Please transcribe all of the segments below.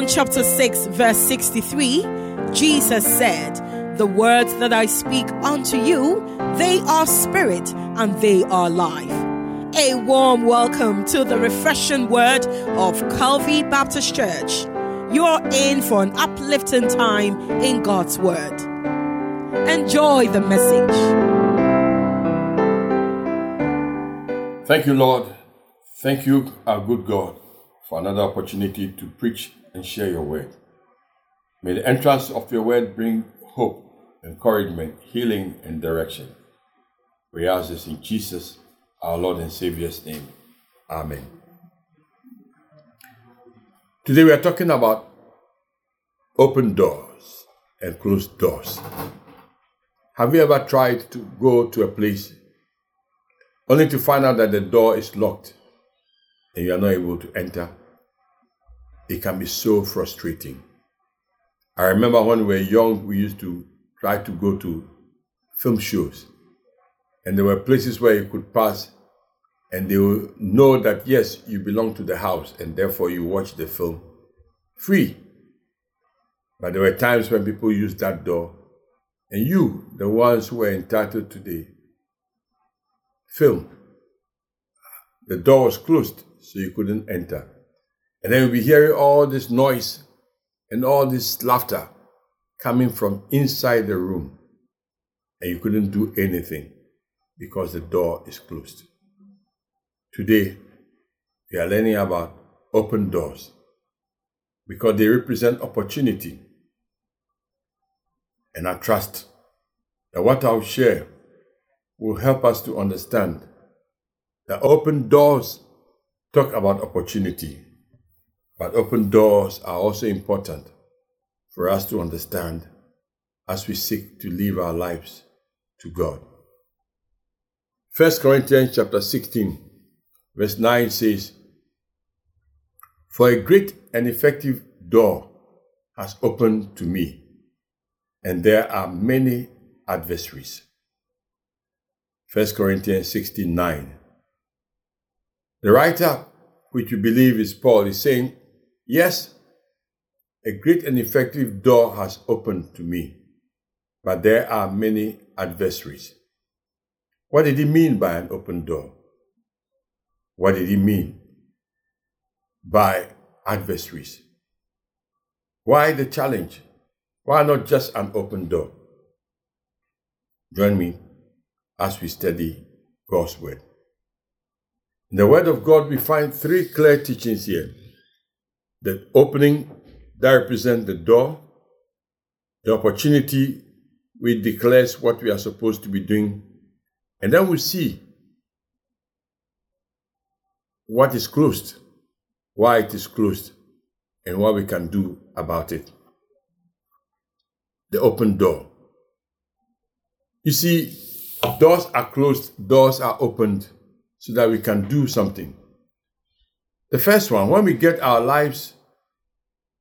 John chapter 6, verse 63, Jesus said, The words that I speak unto you, they are spirit and they are life. A warm welcome to the refreshing word of Calvary Baptist Church. You're in for an uplifting time in God's word. Enjoy the message. Thank you, Lord. Thank you, our good God, for another opportunity to preach and share your word. May the entrance of your word bring hope, encouragement, healing, and direction. We ask this in Jesus, our Lord and Savior's name. Amen. Today we are talking about open doors and closed doors. Have you ever tried to go to a place only to find out that the door is locked and you are not able to enter? It can be so frustrating. I remember when we were young, we used to try to go to film shows, and there were places where you could pass and they will know that yes, you belong to the house, and therefore you watch the film free. But there were times when people used that door, and you, the ones who were entitled to the film, the door was closed, so you couldn't enter. And then you'll be hearing all this noise and all this laughter coming from inside the room, and you couldn't do anything because the door is closed. Today, we are learning about open doors because they represent opportunity. And I trust that what I'll share will help us to understand that open doors talk about opportunity, but open doors are also important for us to understand as we seek to live our lives to God. 1 Corinthians chapter 16 Verse 9 says, For a great and effective door has opened to me, and there are many adversaries. 1 Corinthians 16 9. The writer, which we believe is Paul, is saying, Yes, a great and effective door has opened to me, but there are many adversaries. What did he mean by an open door? What did he mean by adversaries? Why the challenge? Why not just an open door? Join me as we study God's Word. In the Word of God, we find three clear teachings here the opening that represents the door, the opportunity we declares what we are supposed to be doing, and then we see what is closed, why it is closed, and what we can do about it. The open door. You see, doors are closed, doors are opened so that we can do something. The first one, when we get our lives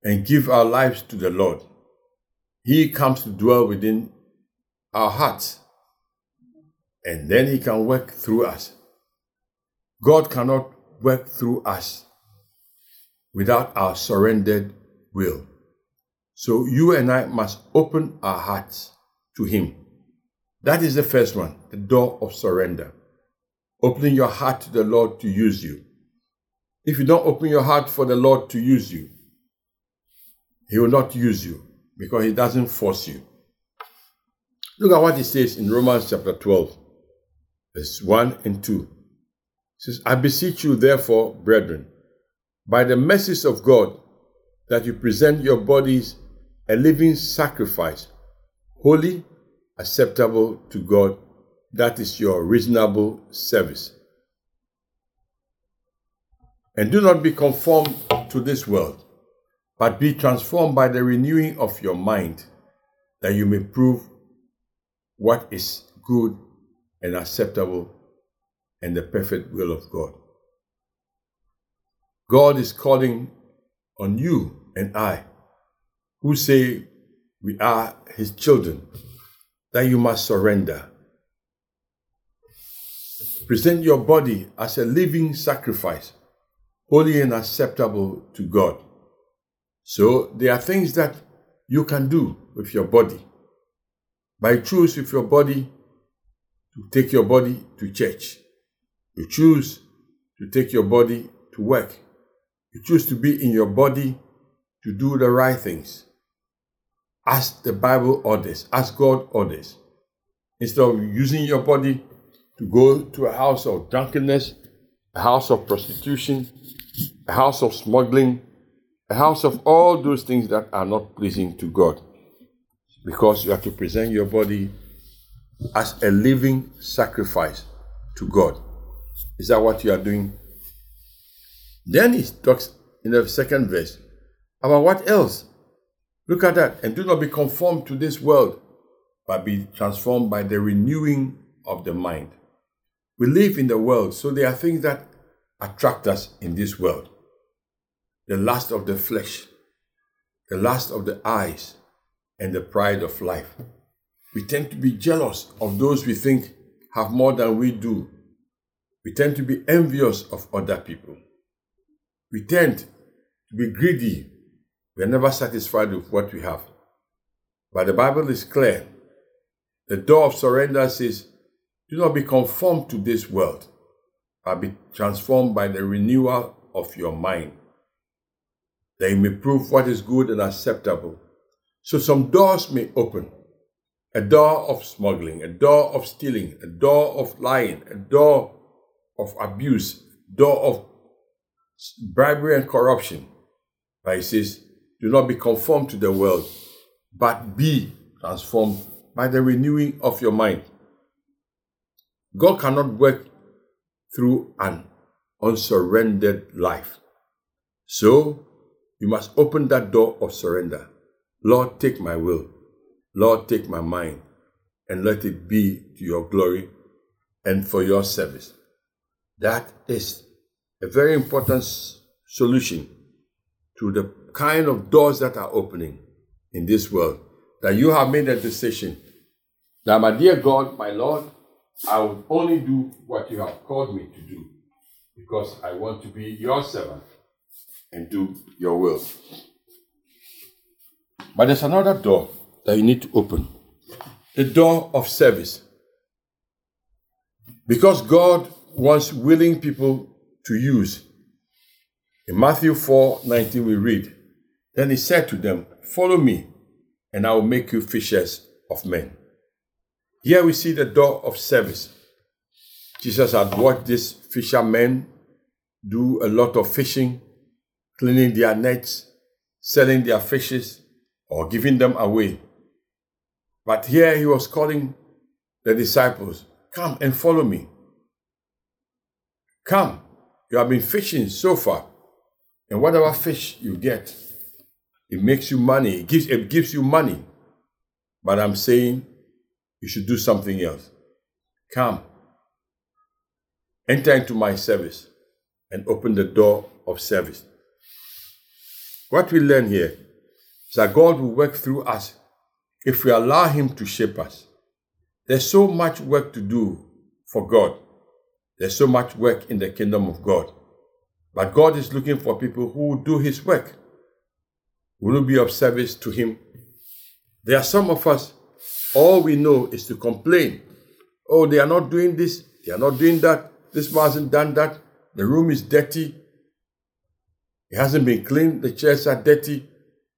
and give our lives to the Lord, He comes to dwell within our hearts, and then He can work through us. God cannot work through us without our surrendered will. So you and I must open our hearts to Him. That is the first one, the door of surrender. Opening your heart to the Lord to use you. If you don't open your heart for the Lord to use you, He will not use you because He doesn't force you. Look at what He says in Romans chapter 12, verse 1 and 2 says, I beseech you, therefore, brethren, by the mercies of God, that you present your bodies a living sacrifice, holy, acceptable to God. That is your reasonable service. And do not be conformed to this world, but be transformed by the renewing of your mind, that you may prove what is good and acceptable and the perfect will of God. God is calling on you and I, who say we are His children, that you must surrender. Present your body as a living sacrifice, holy and acceptable to God. So there are things that you can do with your body. By choose with your body to take your body to church. You choose to take your body to work. You choose to be in your body to do the right things. As the Bible orders, as God orders. Instead of using your body to go to a house of drunkenness, a house of prostitution, a house of smuggling, a house of all those things that are not pleasing to God. Because you have to present your body as a living sacrifice to God. Is that what you are doing? Then he talks in the second verse about what else? Look at that. And do not be conformed to this world, but be transformed by the renewing of the mind. We live in the world, so there are things that attract us in this world the lust of the flesh, the lust of the eyes, and the pride of life. We tend to be jealous of those we think have more than we do. We tend to be envious of other people. We tend to be greedy. We are never satisfied with what we have. But the Bible is clear. The door of surrender says, Do not be conformed to this world, but be transformed by the renewal of your mind, that you may prove what is good and acceptable. So some doors may open a door of smuggling, a door of stealing, a door of lying, a door of abuse, door of bribery and corruption. But he says, do not be conformed to the world, but be transformed by the renewing of your mind. God cannot work through an unsurrendered life. So you must open that door of surrender. Lord, take my will. Lord, take my mind and let it be to your glory and for your service. That is a very important solution to the kind of doors that are opening in this world. That you have made a decision that, my dear God, my Lord, I will only do what you have called me to do because I want to be your servant and do your will. But there's another door that you need to open the door of service. Because God wants willing people to use. In Matthew 4 19, we read, Then he said to them, Follow me, and I will make you fishers of men. Here we see the door of service. Jesus had watched these fishermen do a lot of fishing, cleaning their nets, selling their fishes, or giving them away. But here he was calling the disciples, Come and follow me. Come. You have been fishing so far. And whatever fish you get, it makes you money. It gives, it gives you money. But I'm saying you should do something else. Come. Enter into my service and open the door of service. What we learn here is that God will work through us if we allow Him to shape us. There's so much work to do for God. There's so much work in the kingdom of God. But God is looking for people who will do His work, will be of service to Him. There are some of us, all we know is to complain. Oh, they are not doing this, they are not doing that, this man hasn't done that, the room is dirty, it hasn't been cleaned, the chairs are dirty,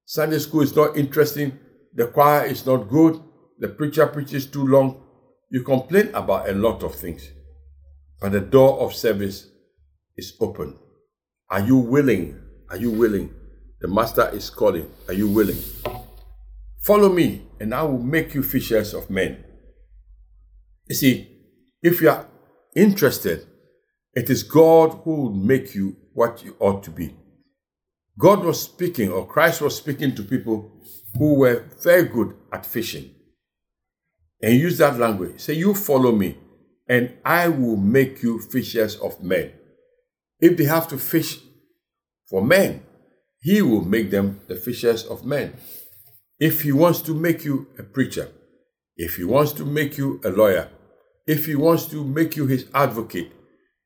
Sunday school is not interesting, the choir is not good, the preacher preaches too long. You complain about a lot of things, but the door of service is open. Are you willing? Are you willing? The master is calling. Are you willing? Follow me, and I will make you fishers of men. You see, if you are interested, it is God who will make you what you ought to be. God was speaking, or Christ was speaking to people who were very good at fishing. And use that language. Say, You follow me, and I will make you fishers of men. If they have to fish for men, he will make them the fishers of men. If he wants to make you a preacher, if he wants to make you a lawyer, if he wants to make you his advocate,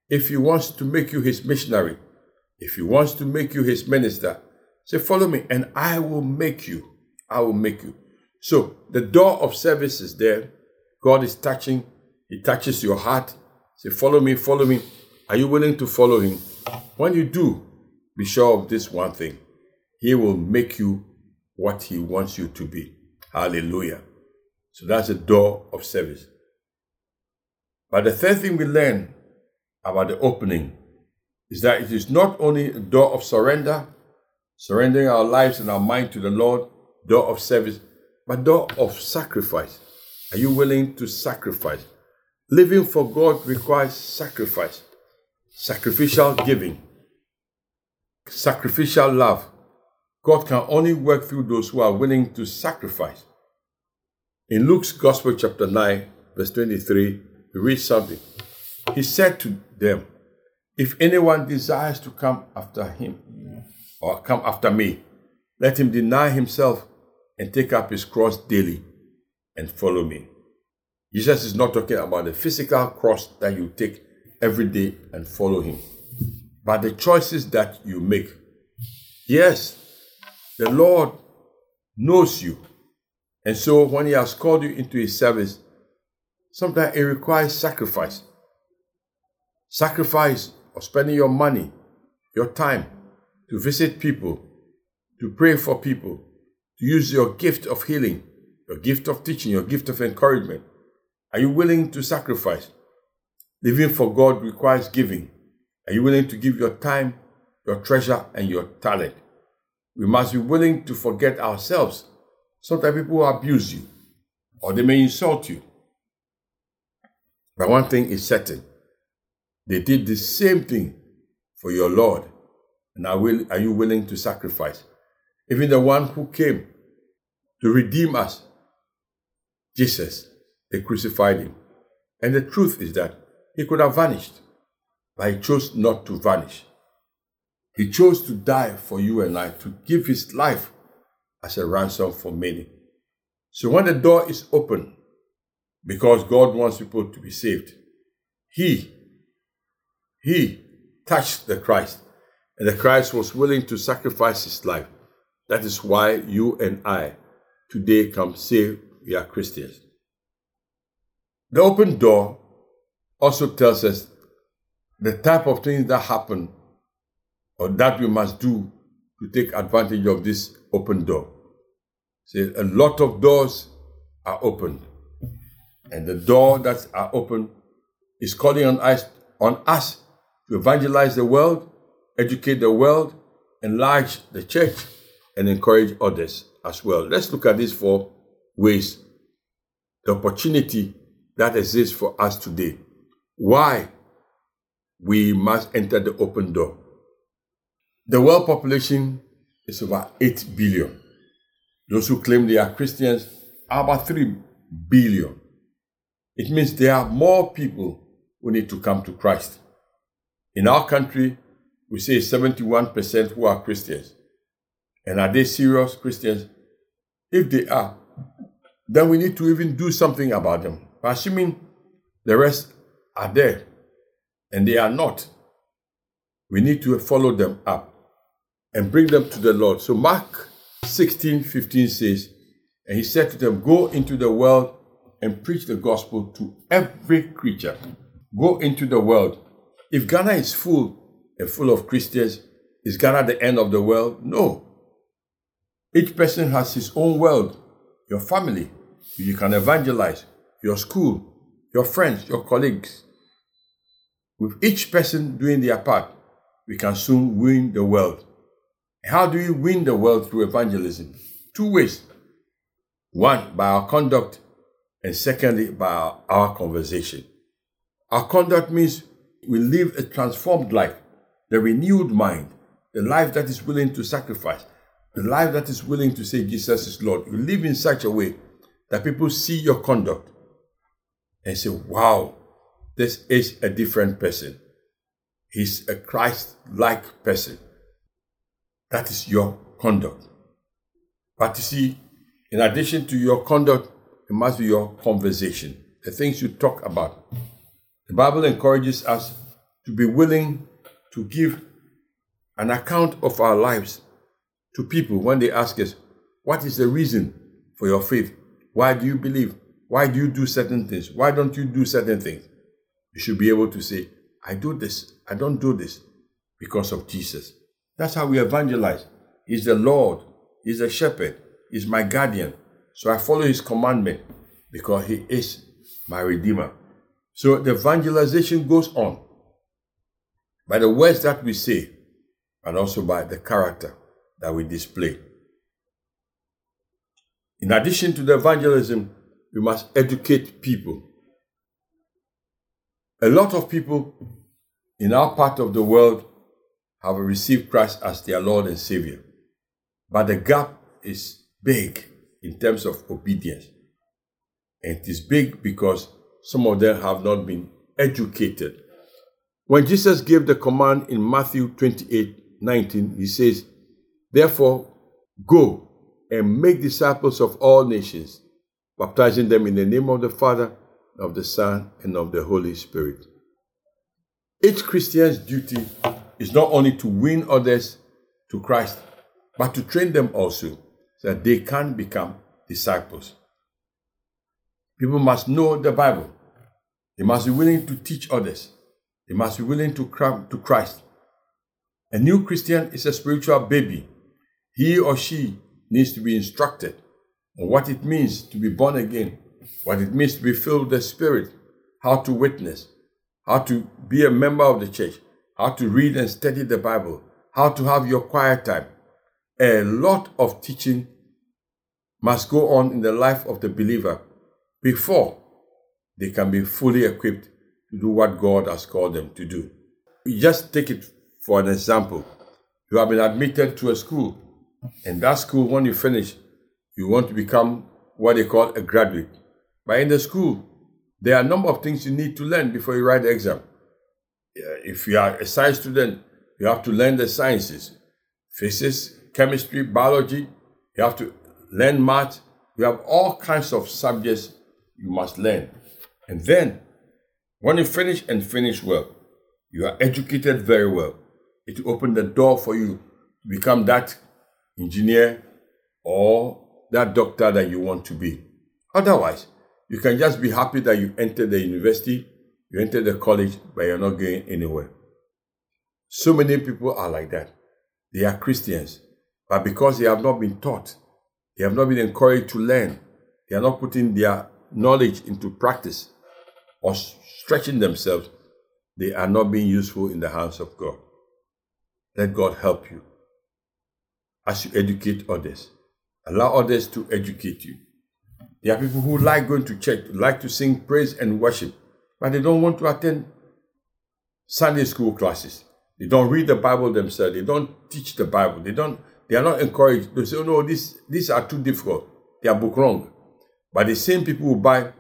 if he wants to make you his missionary, if he wants to make you his minister, Say, follow me, and I will make you. I will make you. So the door of service is there. God is touching. He touches your heart. Say, follow me, follow me. Are you willing to follow him? When you do, be sure of this one thing. He will make you what he wants you to be. Hallelujah. So that's the door of service. But the third thing we learn about the opening is that it is not only a door of surrender, surrendering our lives and our mind to the Lord, door of service, but door of sacrifice. Are you willing to sacrifice? Living for God requires sacrifice, sacrificial giving, sacrificial love. God can only work through those who are willing to sacrifice. In Luke's Gospel, chapter 9, verse 23, we read something. He said to them, If anyone desires to come after him or come after me, let him deny himself and take up his cross daily and follow me. Jesus is not talking about the physical cross that you take every day and follow him, but the choices that you make. Yes, the Lord knows you. And so when he has called you into his service, sometimes it requires sacrifice. Sacrifice of spending your money, your time to visit people, to pray for people, to use your gift of healing, your gift of teaching, your gift of encouragement? Are you willing to sacrifice? Living for God requires giving. Are you willing to give your time, your treasure, and your talent? We must be willing to forget ourselves. Sometimes people abuse you or they may insult you. But one thing is certain they did the same thing for your Lord. And are, will, are you willing to sacrifice? even the one who came to redeem us, Jesus, they crucified him. And the truth is that he could have vanished, but he chose not to vanish. He chose to die for you and I, to give his life as a ransom for many. So when the door is open, because God wants people to be saved, he, he touched the Christ, and the Christ was willing to sacrifice his life that is why you and I today come say we are Christians. The open door also tells us the type of things that happen or that we must do to take advantage of this open door. See, a lot of doors are opened, and the door that are open is calling on us, on us to evangelize the world, educate the world, enlarge the church, and encourage others as well. Let's look at these four ways the opportunity that exists for us today. Why we must enter the open door. The world population is over 8 billion. Those who claim they are Christians are about 3 billion. It means there are more people who need to come to Christ. In our country, we say 71% who are Christians. And are they serious Christians? If they are, then we need to even do something about them. But assuming the rest are there and they are not, we need to follow them up and bring them to the Lord. So Mark 16 15 says, And he said to them, Go into the world and preach the gospel to every creature. Go into the world. If Ghana is full and full of Christians, is Ghana the end of the world? No. Each person has his own world, your family, you can evangelize, your school, your friends, your colleagues. With each person doing their part, we can soon win the world. How do we win the world through evangelism? Two ways. One, by our conduct, and secondly, by our, our conversation. Our conduct means we live a transformed life, the renewed mind, the life that is willing to sacrifice, the life that is willing to say Jesus is Lord. You live in such a way that people see your conduct and say, wow, this is a different person. He's a Christ like person. That is your conduct. But you see, in addition to your conduct, it must be your conversation, the things you talk about. The Bible encourages us to be willing to give an account of our lives to people when they ask us, What is the reason for your faith? Why do you believe? Why do you do certain things? Why don't you do certain things? You should be able to say, I do this, I don't do this because of Jesus. That's how we evangelize. He's the Lord, He's the shepherd, He's my guardian. So I follow His commandment because He is my Redeemer. So the evangelization goes on by the words that we say and also by the character that we display. In addition to the evangelism, we must educate people. A lot of people in our part of the world have received Christ as their Lord and Savior, but the gap is big in terms of obedience. And it is big because some of them have not been educated. When Jesus gave the command in Matthew 28 19, he says, Therefore, go and make disciples of all nations, baptizing them in the name of the Father, of the Son, and of the Holy Spirit. Each Christian's duty is not only to win others to Christ, but to train them also so that they can become disciples. People must know the Bible. They must be willing to teach others. They must be willing to come to Christ. A new Christian is a spiritual baby. He or she needs to be instructed on what it means to be born again, what it means to be filled with the Spirit, how to witness, how to be a member of the church, how to read and study the Bible, how to have your quiet time. A lot of teaching must go on in the life of the believer before they can be fully equipped to do what God has called them to do. Just take it for an example. You have been admitted to a school, and that school, when you finish, you want to become what they call a graduate. But in the school, there are a number of things you need to learn before you write the exam. If you are a science student, you have to learn the sciences physics, chemistry, biology. You have to learn math. You have all kinds of subjects you must learn. And then, when you finish and finish well, you are educated very well. It will open the door for you to become that engineer or that doctor that you want to be. Otherwise, you can just be happy that you entered the university, you entered the college, but you're not going anywhere. So many people are like that. They are Christians, but because they have not been taught, they have not been encouraged to learn, they are not putting their knowledge into practice or stretching themselves, they are not being useful in the hands of God. Let God help you as you educate others. Allow others to educate you. There are people who like going to church, like to sing praise and worship, but they don't want to attend Sunday school classes. They don't read the Bible themselves. They don't teach the Bible. They don't. They are not encouraged. They say, "Oh no, this these are too difficult. They are book wrong." But the same people who buy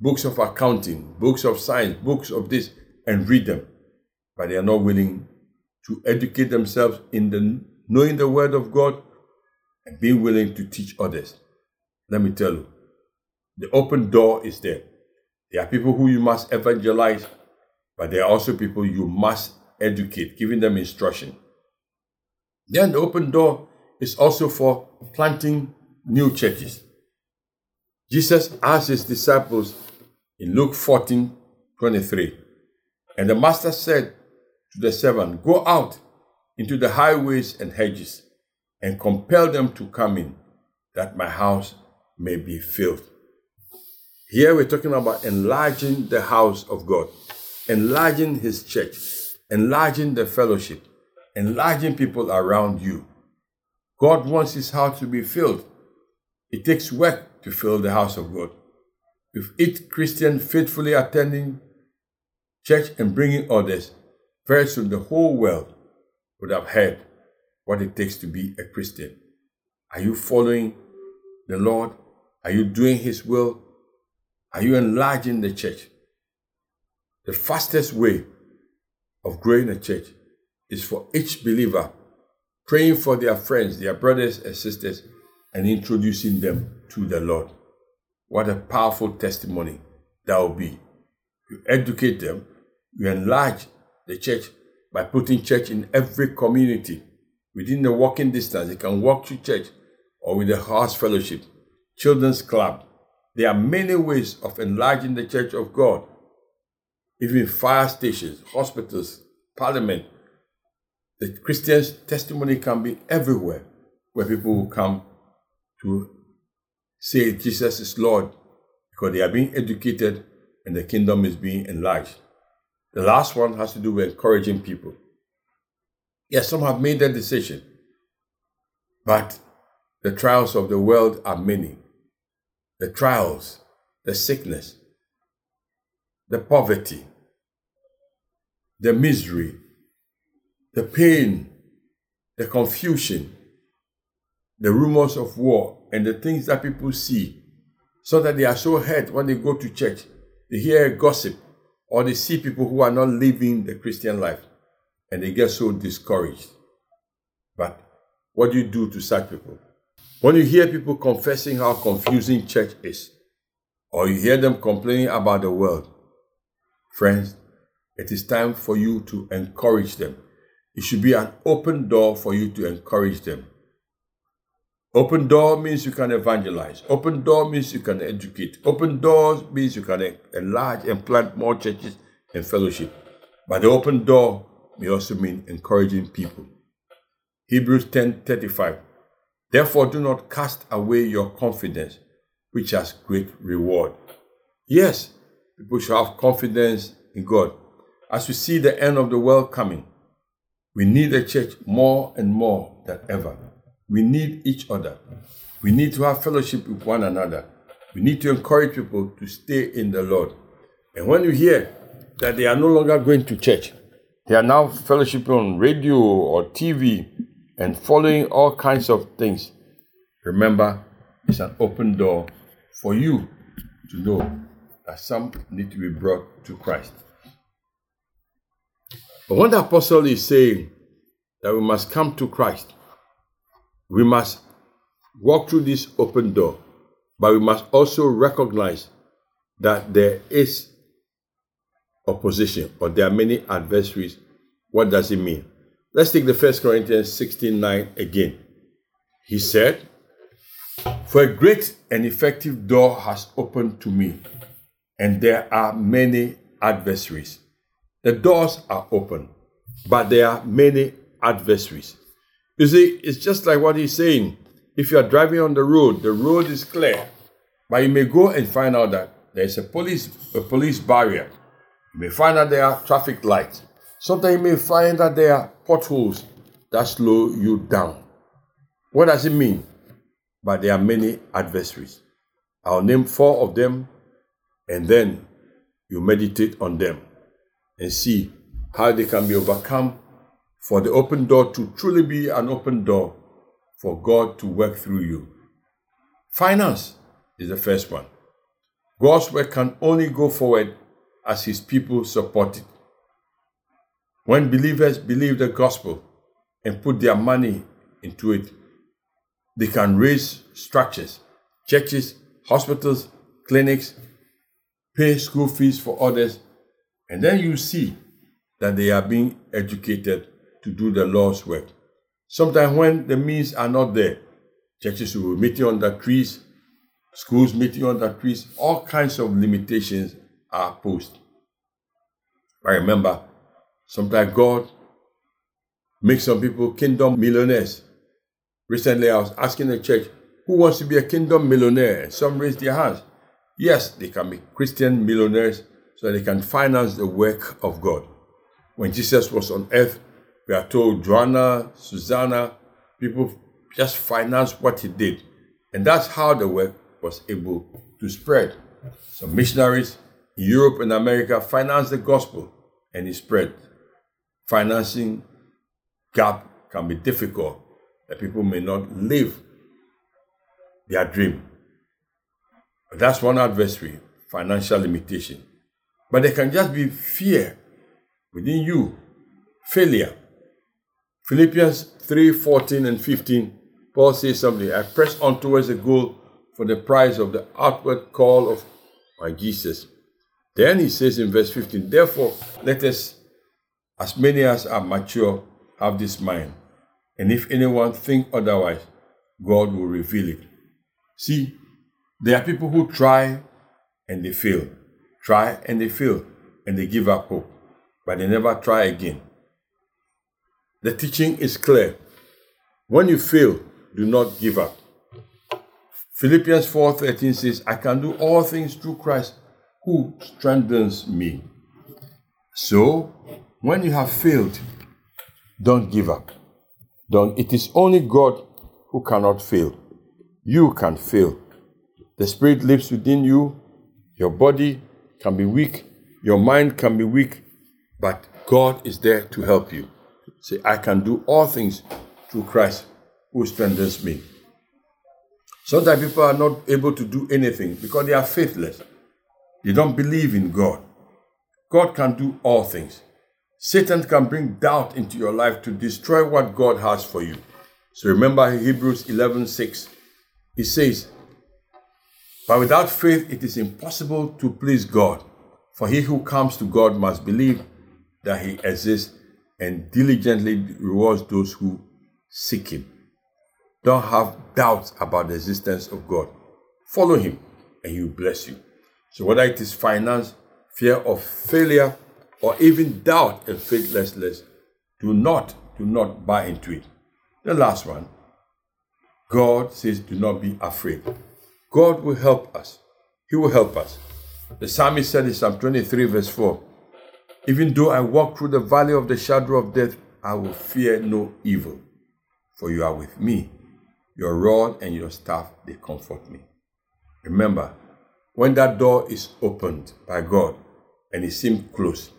books of accounting, books of science, books of this, and read them, but they are not willing to educate themselves in the knowing the Word of God and being willing to teach others. Let me tell you, the open door is there. There are people who you must evangelize, but there are also people you must educate, giving them instruction. Then the open door is also for planting new churches. Jesus asked his disciples in Luke 14 23, and the master said to the servant, Go out into the highways and hedges and compel them to come in, that my house may be filled. Here we're talking about enlarging the house of God, enlarging His church, enlarging the fellowship, enlarging people around you. God wants His house to be filled. It takes work to fill the house of God. With each Christian faithfully attending church and bringing others, very soon the whole world would have heard what it takes to be a Christian. Are you following the Lord? Are you doing His will? Are you enlarging the church? The fastest way of growing a church is for each believer praying for their friends, their brothers and sisters, and introducing them to the Lord. What a powerful testimony that will be. You educate them, you enlarge the church by putting church in every community. within the walking distance. They can walk to church or with the house fellowship, children's club. There are many ways of enlarging the church of God. Even fire stations, hospitals, parliament. The Christian's testimony can be everywhere where people will come to say Jesus is Lord because they are being educated and the kingdom is being enlarged. The last one has to do with encouraging people. Yes, some have made that decision, but the trials of the world are many. The trials, the sickness, the poverty, the misery, the pain, the confusion, the rumors of war, and the things that people see, so that they are so hurt when they go to church. They hear gossip or they see people who are not living the Christian life and they get so discouraged. But what do you do to such people? When you hear people confessing how confusing church is, or you hear them complaining about the world, friends, it is time for you to encourage them. It should be an open door for you to encourage them. Open door means you can evangelize. Open door means you can educate. Open doors means you can enlarge and plant more churches and fellowship. But the open door may also mean encouraging people. Hebrews 10:35. Therefore, do not cast away your confidence, which has great reward. Yes, people should have confidence in God. As we see the end of the world coming, we need the church more and more than ever. We need each other. We need to have fellowship with one another. We need to encourage people to stay in the Lord. And when you hear that they are no longer going to church, they are now fellowshipping on radio or TV and following all kinds of things. Remember, it's an open door for you to know that some need to be brought to Christ. But when the apostle is saying that we must come to Christ, we must walk through this open door, but we must also recognize that there is opposition or there are many adversaries. What does it mean? Let's take the First Corinthians 16 9 again. He said, For a great and effective door has opened to me, and there are many adversaries. The doors are open, but there are many adversaries. You see, it's just like what he's saying. If you are driving on the road, the road is clear, but you may go and find out that there's a police a police barrier. You may find that there are traffic lights. Sometimes you may find that there are potholes that slow you down. What does it mean? But there are many adversaries. I'll name four of them, and then you meditate on them and see how they can be overcome for the open door to truly be an open door for God to work through you. Finance is the first one. God's work can only go forward as His people support it. When believers believe the gospel and put their money into it, they can raise structures, churches, hospitals, clinics, pay school fees for others, and then you see that they are being educated to do the Lord's work. Sometimes when the means are not there, churches will be meeting under trees, schools meeting under trees, all kinds of limitations are posed. I remember sometimes God makes some people kingdom millionaires. Recently, I was asking the church, who wants to be a kingdom millionaire? And some raised their hands. Yes, they can be Christian millionaires so they can finance the work of God. When Jesus was on earth, we are told Joanna, Susanna, people just financed what he did. And that's how the work was able to spread. So missionaries in Europe and America financed the gospel and it spread. Financing gap can be difficult that people may not live their dream. But that's one adversary, financial limitation. But there can just be fear within you, failure. Philippians 3 14 and 15, Paul says something I press on towards the goal for the prize of the outward call of my Jesus. Then he says in verse 15, Therefore, let us, as many as are mature, have this mind. And if anyone think otherwise, God will reveal it. See, there are people who try and they fail, try and they fail, and they give up hope, but they never try again. The teaching is clear. When you fail, do not give up. Philippians 4:13 says, I can do all things through Christ who strengthens me. So, when you have failed, don't give up. Don't it is only God who cannot fail. You can fail. The spirit lives within you. Your body can be weak, your mind can be weak, but God is there to help you. Say, I can do all things through Christ who strengthens me. Sometimes people are not able to do anything because they are faithless. They don't believe in God. God can do all things. Satan can bring doubt into your life to destroy what God has for you. So remember Hebrews 11:6. It says, "But without faith it is impossible to please God, for he who comes to God must believe that he exists and diligently rewards those who seek him." Don't have doubts about the existence of God. Follow Him and He will bless you. So, whether it is finance, fear of failure, or even doubt and faithlessness, do not, do not buy into it. The last one God says, do not be afraid. God will help us. He will help us. The psalmist said in Psalm 23, verse 4 Even though I walk through the valley of the shadow of death, I will fear no evil, for you are with me. Your rod and your staff, they comfort me. Remember, when that door is opened by God and it seems closed,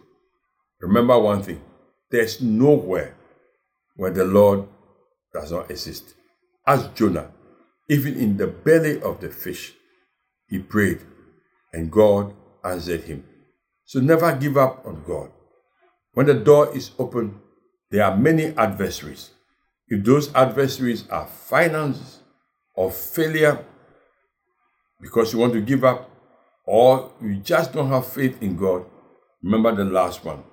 remember one thing there's nowhere where the Lord does not exist. As Jonah, even in the belly of the fish, he prayed and God answered him. So never give up on God. When the door is open, there are many adversaries. If those adversaries are finances or failure because you want to give up, or you just don't have faith in God, remember the last one.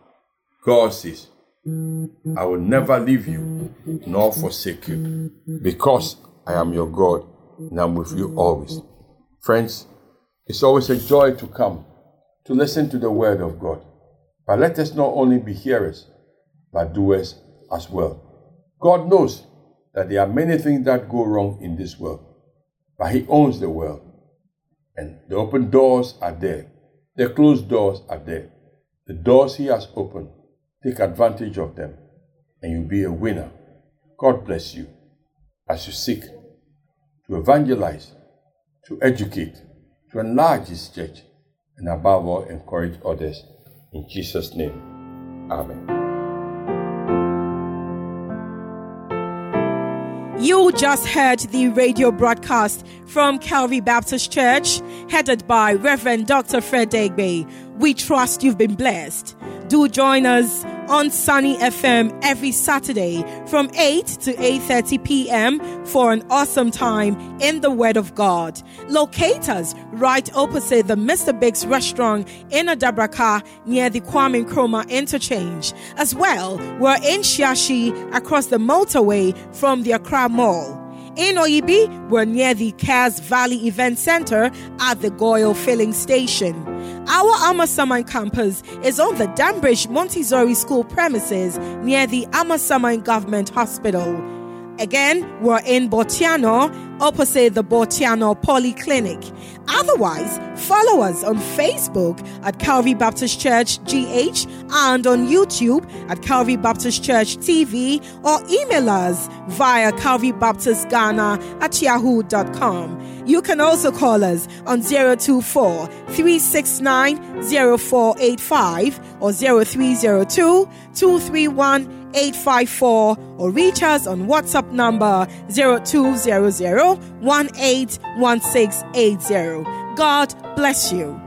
God says, mm-hmm. I will never leave you nor forsake you because I am your God and I'm with you always. Friends, it's always a joy to come to listen to the word of God. But let us not only be hearers, but doers as well. God knows that there are many things that go wrong in this world, but He owns the world. And the open doors are there, the closed doors are there. The doors He has opened, take advantage of them, and you'll be a winner. God bless you as you seek to evangelize, to educate, to enlarge His church, and above all, encourage others. In Jesus' name, Amen. You just heard the radio broadcast from Calvary Baptist Church, headed by Reverend Dr. Fred Deegbe. We trust you've been blessed. Do join us on Sunny FM every Saturday from 8 to 8:30 p.m. for an awesome time in the Word of God. Locate us right opposite the Mr. Biggs restaurant in Adabraka near the Kwame Nkrumah interchange. As well, we're in Shiashi across the motorway from the Accra Mall. In Oyibi, we're near the Cares Valley Event Center at the GOIL Filling Station. Our Amasaman campus is on the Danbridge Montessori School premises near the Amasaman Government Hospital. Again, we're in Botiano, opposite the Botiano Polyclinic. Otherwise, follow us on Facebook at Calvary Baptist Church GH and on YouTube at Calvary Baptist Church TV or email us via Calvary Baptist Ghana at yahoo.com. You can also call us on 024 369 0485 or 0302 231 854 or reach us on WhatsApp number 0200 181680. God bless you.